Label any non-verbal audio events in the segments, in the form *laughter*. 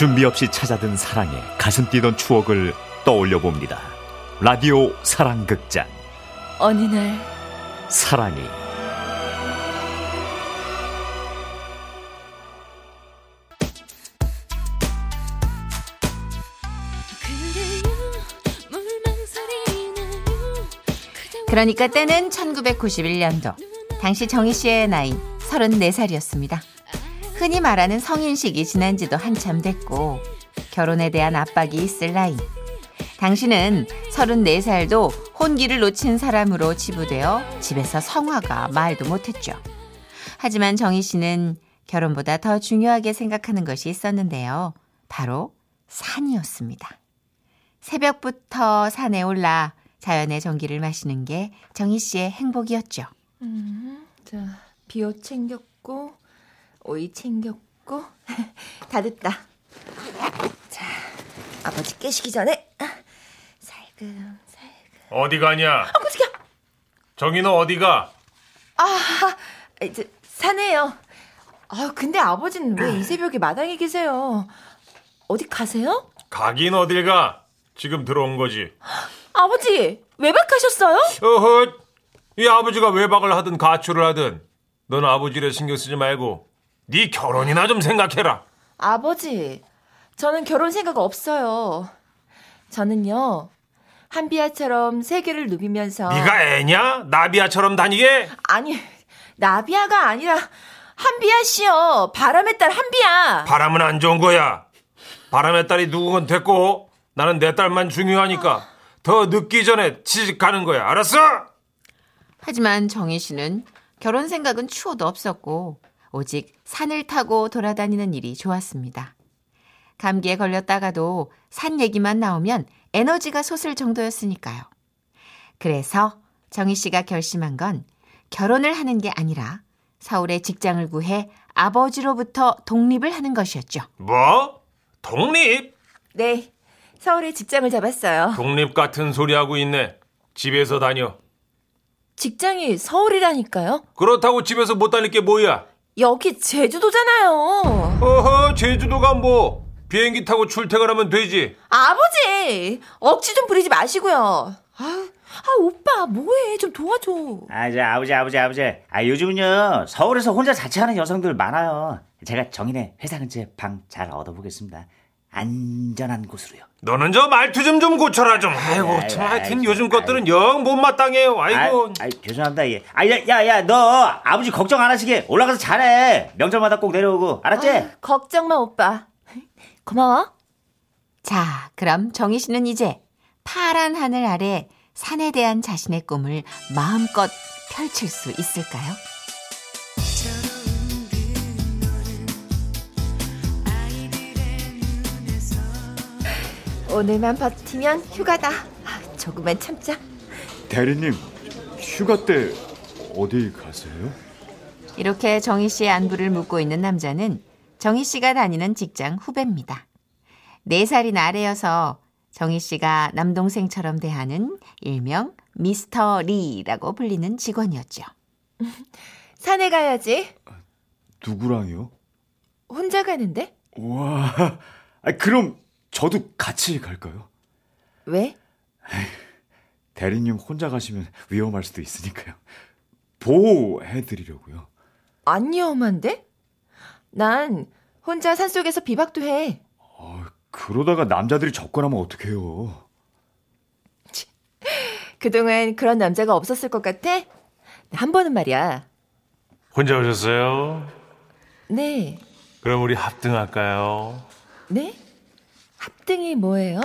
준비 없이 찾아든 사랑에 가슴 뛰던 추억을 떠올려 봅니다. 라디오 사랑극장. 어느 날 사랑이. 그러니까 때는 1991년도. 당시 정희 씨의 나이 34살이었습니다. 흔히 말하는 성인식이 지난 지도 한참 됐고 결혼에 대한 압박이 있을 나이. 당신은 34살도 혼기를 놓친 사람으로 치부되어 집에서 성화가 말도 못했죠. 하지만 정희 씨는 결혼보다 더 중요하게 생각하는 것이 있었는데요. 바로 산이었습니다. 새벽부터 산에 올라 자연의 전기를 마시는 게 정희 씨의 행복이었죠. 음, 자, 비옷 챙겼고, 오이 챙겼고, *laughs* 다 됐다. 자, 아버지 깨시기 전에, 살금, 살금. 어디 가냐? 아, 깜짝이야! 정희는 어디가? 아, 이제, 사네요. 아, 근데 아버지는 왜 이 새벽에 마당에 계세요? 어디 가세요? 가긴 어딜 가? 지금 들어온 거지. 아버지, 외박하셨어요? 어허, 이 아버지가 외박을 하든 가출을 하든 넌 아버지를 신경 쓰지 말고 네 결혼이나 좀 생각해라. 아버지, 저는 결혼 생각 없어요. 저는요, 한비아처럼 세계를 누비면서. 네가 애냐? 나비야처럼 다니게? 아니, 나비아가 아니라 한비아 씨요. 바람의 딸 한비아. 바람은 안 좋은 거야. 바람의 딸이 누군 됐고 나는 내 딸만 중요하니까 더 늦기 전에 취직 가는 거야. 알았어? 하지만 정희 씨는 결혼 생각은 추호도 없었고 오직 산을 타고 돌아다니는 일이 좋았습니다. 감기에 걸렸다가도 산 얘기만 나오면 에너지가 솟을 정도였으니까요. 그래서 정희 씨가 결심한 건 결혼을 하는 게 아니라 서울에 직장을 구해 아버지로부터 독립을 하는 것이었죠. 뭐? 독립? 네, 서울에 직장을 잡았어요. 독립 같은 소리 하고 있네. 집에서 다녀. 직장이 서울이라니까요? 그렇다고 집에서 못 다닐 게 뭐야? 여기 제주도잖아요. 어허, 제주도가 뭐? 비행기 타고 출퇴근하면 되지. 아버지, 억지 좀 부리지 마시고요. 아, 아 오빠 뭐해? 좀 도와줘. 아, 저 아버지, 아버지, 아버지. 아, 요즘은요, 서울에서 혼자 자취하는 여성들 많아요. 제가 정인의 회사 근처에 방잘 얻어보겠습니다. 안전한 곳으로요. 너는 저 말투 좀 좀 고쳐라 좀. 아이고, 아이고, 참 하여튼 아이고, 요즘 것들은 영 못마땅해요. 아이고. 아, 아, 죄송합니다. 예. 아, 야, 야, 야, 너 아버지 걱정 안 하시게 올라가서 잘해. 명절마다 꼭 내려오고. 알았지? 아, 걱정 마 오빠. *laughs* 고마워. 자, 그럼 정희 씨는 이제 파란 하늘 아래 산에 대한 자신의 꿈을 마음껏 펼칠 수 있을까요? 오늘만 버티면 휴가다. 아, 조금만 참자. 대리님, 휴가 때 어디 가세요? 이렇게 정희 씨의 안부를 묻고 있는 남자는 정희 씨가 다니는 직장 후배입니다. 네 살이나 아래여서 정희 씨가 남동생처럼 대하는 일명 미스터 리라고 불리는 직원이었죠. *laughs* 산에 가야지. 누구랑요? 혼자 가는데? 와, 아, 그럼 저도 같이 갈까요? 왜? 대리님 혼자 가시면 위험할 수도 있으니까요. 보호해드리려고요. 안 위험한데? 난 혼자 산속에서 비박도 해. 아, 그러다가 남자들이 접근하면 어떡해요. 그동안 그런 남자가 없었을 것 같아? 한 번은 말이야. 혼자 오셨어요? 네. 그럼 우리 합등할까요? 네? 합등이 뭐예요?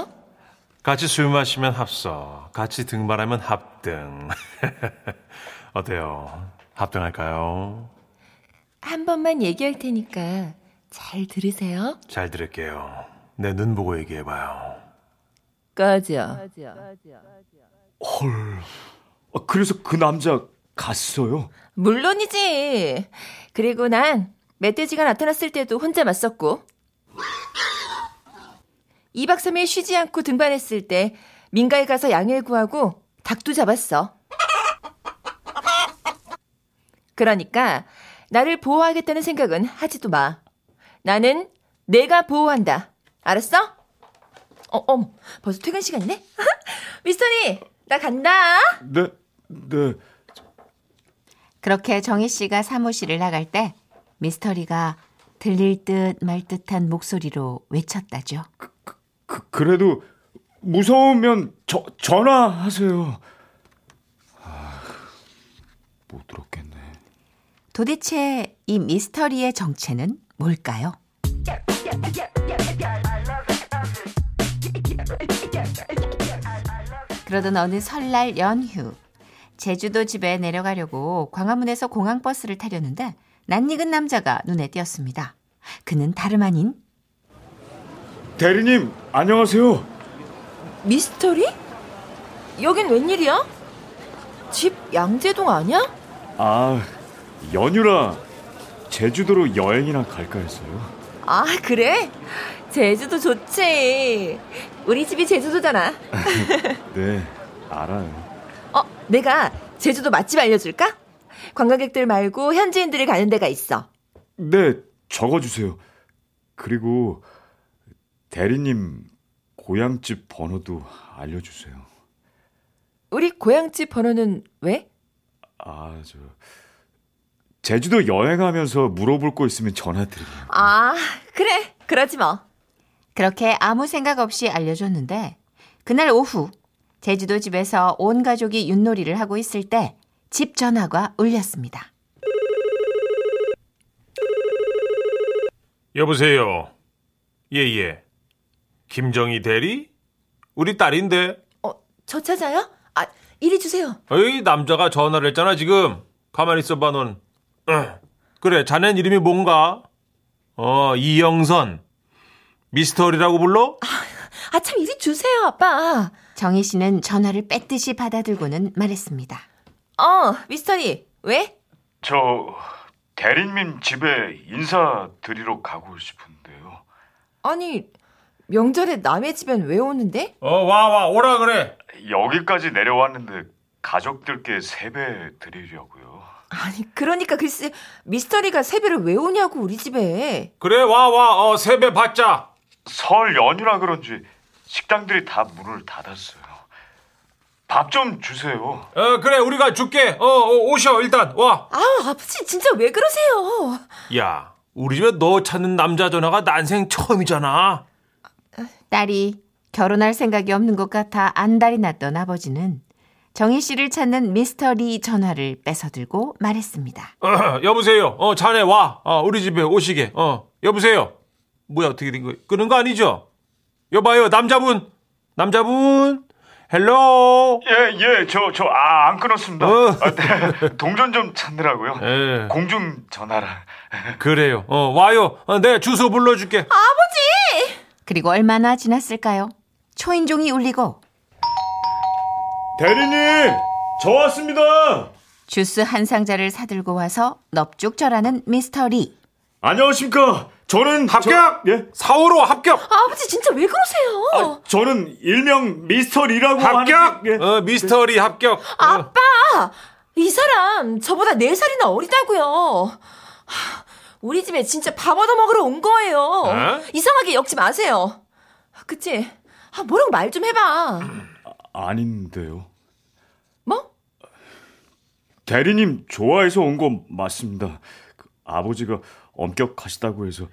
같이 술 마시면 합석, 같이 등반하면 합등. *laughs* 어때요? 합등할까요? 한 번만 얘기할 테니까 잘 들으세요. 잘 들을게요. 내 눈 보고 얘기해봐요. 꺼져. 헐. 아, 그래서 그 남자 갔어요? 물론이지. 그리고 난 멧돼지가 나타났을 때도 혼자 맞섰고 2박 3일 쉬지 않고 등반했을 때 민가에 가서 양해를 구하고 닭도 잡았어. 그러니까 나를 보호하겠다는 생각은 하지도 마. 나는 내가 보호한다. 알았어? 어, 어, 벌써 퇴근 시간이네? *laughs* 미스터리, 나 간다. 네, 네. 그렇게 정희 씨가 사무실을 나갈 때 미스터리가 들릴 듯 말 듯한 목소리로 외쳤다죠. 그, 그 래도 무서우면 저, 전화하세요. 아, 못 들었겠네. 도대체 이 미스터리의 정체는 뭘까요? 그러던 어느 설날 연휴 제주도 집에 내려가려고 광화문에서 공항버스를 타려는데 낯익은 남자가 눈에 띄었습니다. 그는 다름 아닌 대리님, 안녕하세요. 미스터리? 여긴 웬일이야? 집 양재동 아니야? 아, 연휴라 제주도로 여행이나 갈까 했어요. 아, 그래? 제주도 좋지. 우리 집이 제주도잖아. *laughs* 네, 알아요. 어, 내가 제주도 맛집 알려줄까? 관광객들 말고 현지인들이 가는 데가 있어. 네, 적어주세요. 그리고 대리님 고향집 번호도 알려주세요. 우리 고향집 번호는 왜? 아, 저 제주도 여행하면서 물어볼 거 있으면 전화드리려고. 아, 그래. 그러지 뭐. 그렇게 아무 생각 없이 알려줬는데 그날 오후 제주도 집에서 온 가족이 윷놀이를 하고 있을 때 집 전화가 울렸습니다. 여보세요. 예예. 김정희 대리? 우리 딸인데. 어, 저 찾아요? 아, 이리 주세요. 어이 남자가 전화를 했잖아 지금. 가만히 있어봐 넌. 어, 그래 자넨 이름이 뭔가? 어 이영선. 미스터리라고 불러? 아, 참 이리 주세요, 아빠. 정희 씨는 전화를 뺏듯이 받아들고는 말했습니다. 어, 미스터리. 왜? 저 대리님 집에 인사드리러 가고 싶은데요. 아니, 명절에 남의 집엔 왜 오는데? 어 와 와 오라 그래. 여기까지 내려왔는데 가족들께 세배 드리려고요. 아니, 그러니까 글쎄, 미스터리가 세배를 왜 오냐고, 우리 집에. 그래 와 와 어 세배 받자. 설 연휴라 그런지 식당들이 다 문을 닫았어요. 밥 좀 주세요. 어 그래 우리가 줄게. 어, 어 오셔 일단 와. 아우, 아버지, 진짜 왜 그러세요? 야 우리 집에 너 찾는 남자 전화가 난생 처음이잖아. 딸이 결혼할 생각이 없는 것 같아 안달이 났던 아버지는 정희 씨를 찾는 미스터리 전화를 뺏어들고 말했습니다. 어, 여보세요. 어 자네 와. 어, 우리 집에 오시게. 어 여보세요. 뭐야 어떻게 된 거예요? 끄는 거 아니죠? 여봐요 남자분 남자분 hello. 예, 예, 저, 저, 아, 안 끊었습니다. 어. 아, 네, *laughs* 동전 좀 찾느라고요. 예. 공중 전화라. 그래요. 어 와요. 어, 내 주소 불러줄게. 그리고 얼마나 지났을까요? 초인종이 울리고 대리님, 저 왔습니다. 주스 한 상자를 사들고 와서 넙죽 절하는 미스터리. 안녕하십니까. 저는 합격. 저, 예? 사오로 합격. 아버지, 진짜 왜 그러세요? 아, 저는 일명 미스터 리라고 합격. 하는데, 예. 어 미스터리 합격. 어. 아빠! 이 사람, 저보다 네 살이나 어리다고요. 하, 우리 집에 진짜 밥 얻어먹으러 온 거예요. 어? 이상하게 엮지 마세요. 그치? 아, 뭐라고 말 좀 해봐. 아닌데요. 뭐? 대리님 좋아해서 온거 맞습니다. 그 아버지가 엄격하시다고 해서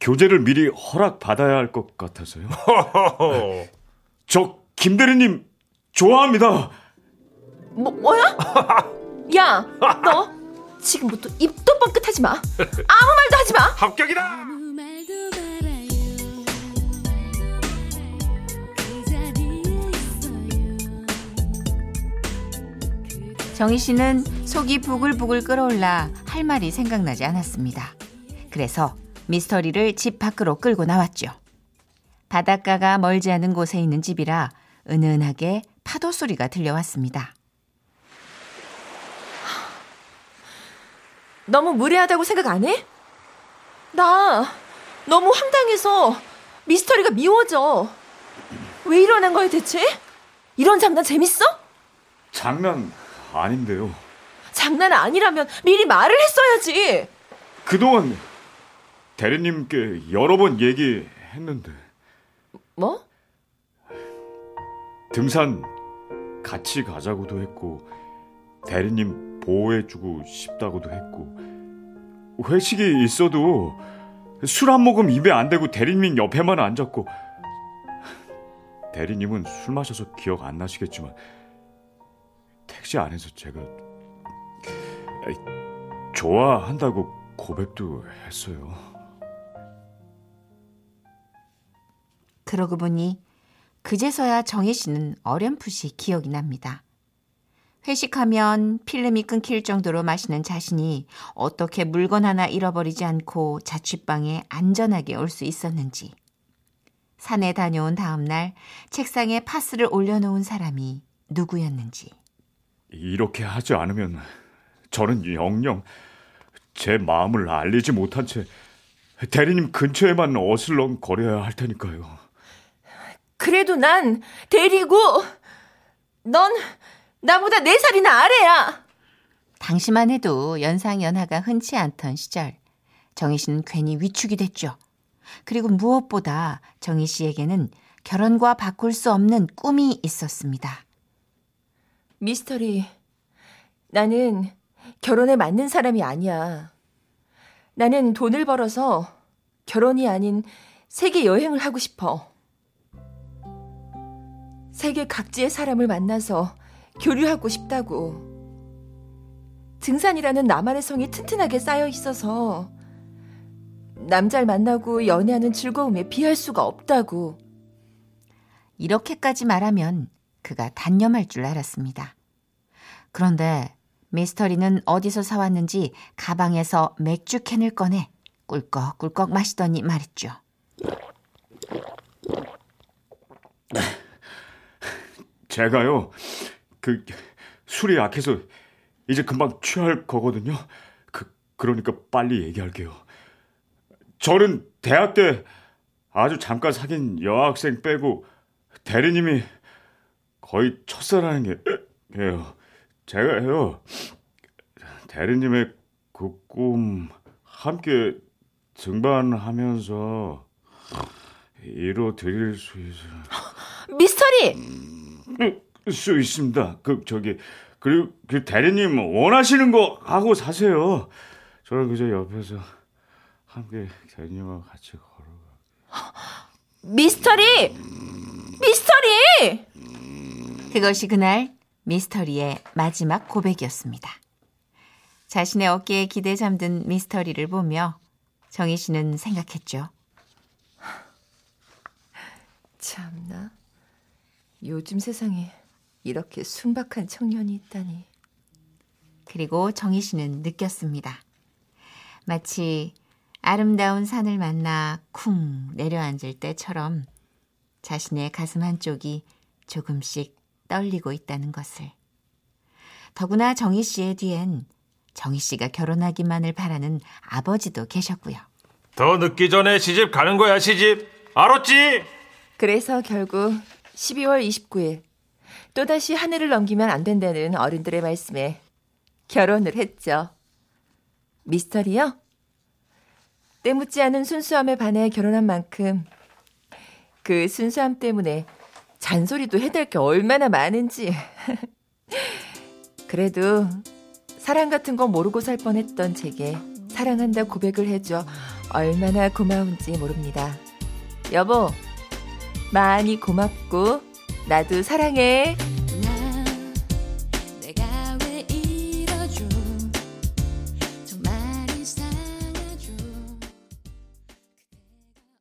교제를 미리 허락 받아야 할 것 같아서요. *laughs* 저 김대리님 좋아합니다. 뭐, 뭐야? 야, 너 지금부터 입도 뻥끗하지 마. 아무 말도 하지 마. 합격이다. 정희 씨는 속이 부글부글 끓어올라 할 말이 생각나지 않았습니다. 그래서 미스터리를 집 밖으로 끌고 나왔죠. 바닷가가 멀지 않은 곳에 있는 집이라 은은하게 파도 소리가 들려왔습니다. 너무 무례하다고 생각 안 해? 나 너무 황당해서 미스터리가 미워져. 왜 이러는 거야 대체? 이런 장난 재밌어? 장난 아닌데요. 장난 아니라면 미리 말을 했어야지. 그동안 대리님께 여러 번 얘기했는데 뭐? 등산 같이 가자고도 했고 대리님 보호해주고 싶다고도 했고 회식이 있어도 술 한 모금 입에 안 대고 대리님 옆에만 앉았고 대리님은 술 마셔서 기억 안 나시겠지만 택시 안에서 제가 좋아한다고 고백도 했어요. 그러고 보니 그제서야 정혜 씨는 어렴풋이 기억이 납니다. 회식하면 필름이 끊길 정도로 마시는 자신이 어떻게 물건 하나 잃어버리지 않고 자취방에 안전하게 올 수 있었는지. 산에 다녀온 다음 날 책상에 파스를 올려놓은 사람이 누구였는지. 이렇게 하지 않으면 저는 영영 제 마음을 알리지 못한 채 대리님 근처에만 어슬렁 거려야 할 테니까요. 그래도 난 데리고 넌 나보다 네 살이나 아래야. 당시만 해도 연상연하가 흔치 않던 시절 정희 씨는 괜히 위축이 됐죠. 그리고 무엇보다 정희 씨에게는 결혼과 바꿀 수 없는 꿈이 있었습니다. 미스터리, 나는 결혼에 맞는 사람이 아니야. 나는 돈을 벌어서 결혼이 아닌 세계 여행을 하고 싶어. 세계 각지의 사람을 만나서 교류하고 싶다고. 등산이라는 나만의 성이 튼튼하게 쌓여 있어서 남자를 만나고 연애하는 즐거움에 비할 수가 없다고. 이렇게까지 말하면 그가 단념할 줄 알았습니다. 그런데 미스터리는 어디서 사왔는지 가방에서 맥주 캔을 꺼내 꿀꺽꿀꺽 마시더니 말했죠. 제가요, 그 술이 약해서 이제 금방 취할 거거든요. 그 그러니까 빨리 얘기할게요. 저는 대학 때 아주 잠깐 사귄 여학생 빼고 대리님이 거의 첫사랑이에요. 제가요 대리님의 그 꿈 함께 등반하면서 이뤄 드릴 수 있어요. 미스터리! 수 있습니다. 그 저기 그리고 그 대리님 원하시는 거 하고 사세요. 저는 그저 옆에서 함께 대리님과 같이 걸어가. 미스터리! 미스터리! 그것이 그날 미스터리의 마지막 고백이었습니다. 자신의 어깨에 기대 잠든 미스터리를 보며 정희 씨는 생각했죠. 참나. 요즘 세상에 이렇게 순박한 청년이 있다니. 그리고 정희 씨는 느꼈습니다. 마치 아름다운 산을 만나 쿵 내려앉을 때처럼 자신의 가슴 한쪽이 조금씩 떨리고 있다는 것을. 더구나 정희 씨의 뒤엔 정희 씨가 결혼하기만을 바라는 아버지도 계셨고요. 더 늦기 전에 시집 가는 거야 시집. 알았지? 그래서 결국 12월 29일 또다시 하늘을 넘기면 안 된다는 어른들의 말씀에 결혼을 했죠. 미스터리요? 때묻지 않은 순수함에 반해 결혼한 만큼 그 순수함 때문에 잔소리도 해댈 게 얼마나 많은지. *laughs* 그래도 사랑 같은 거 모르고 살 뻔했던 제게 사랑한다 고백을 해줘 얼마나 고마운지 모릅니다. 여보, 많이 고맙고 나도 사랑해.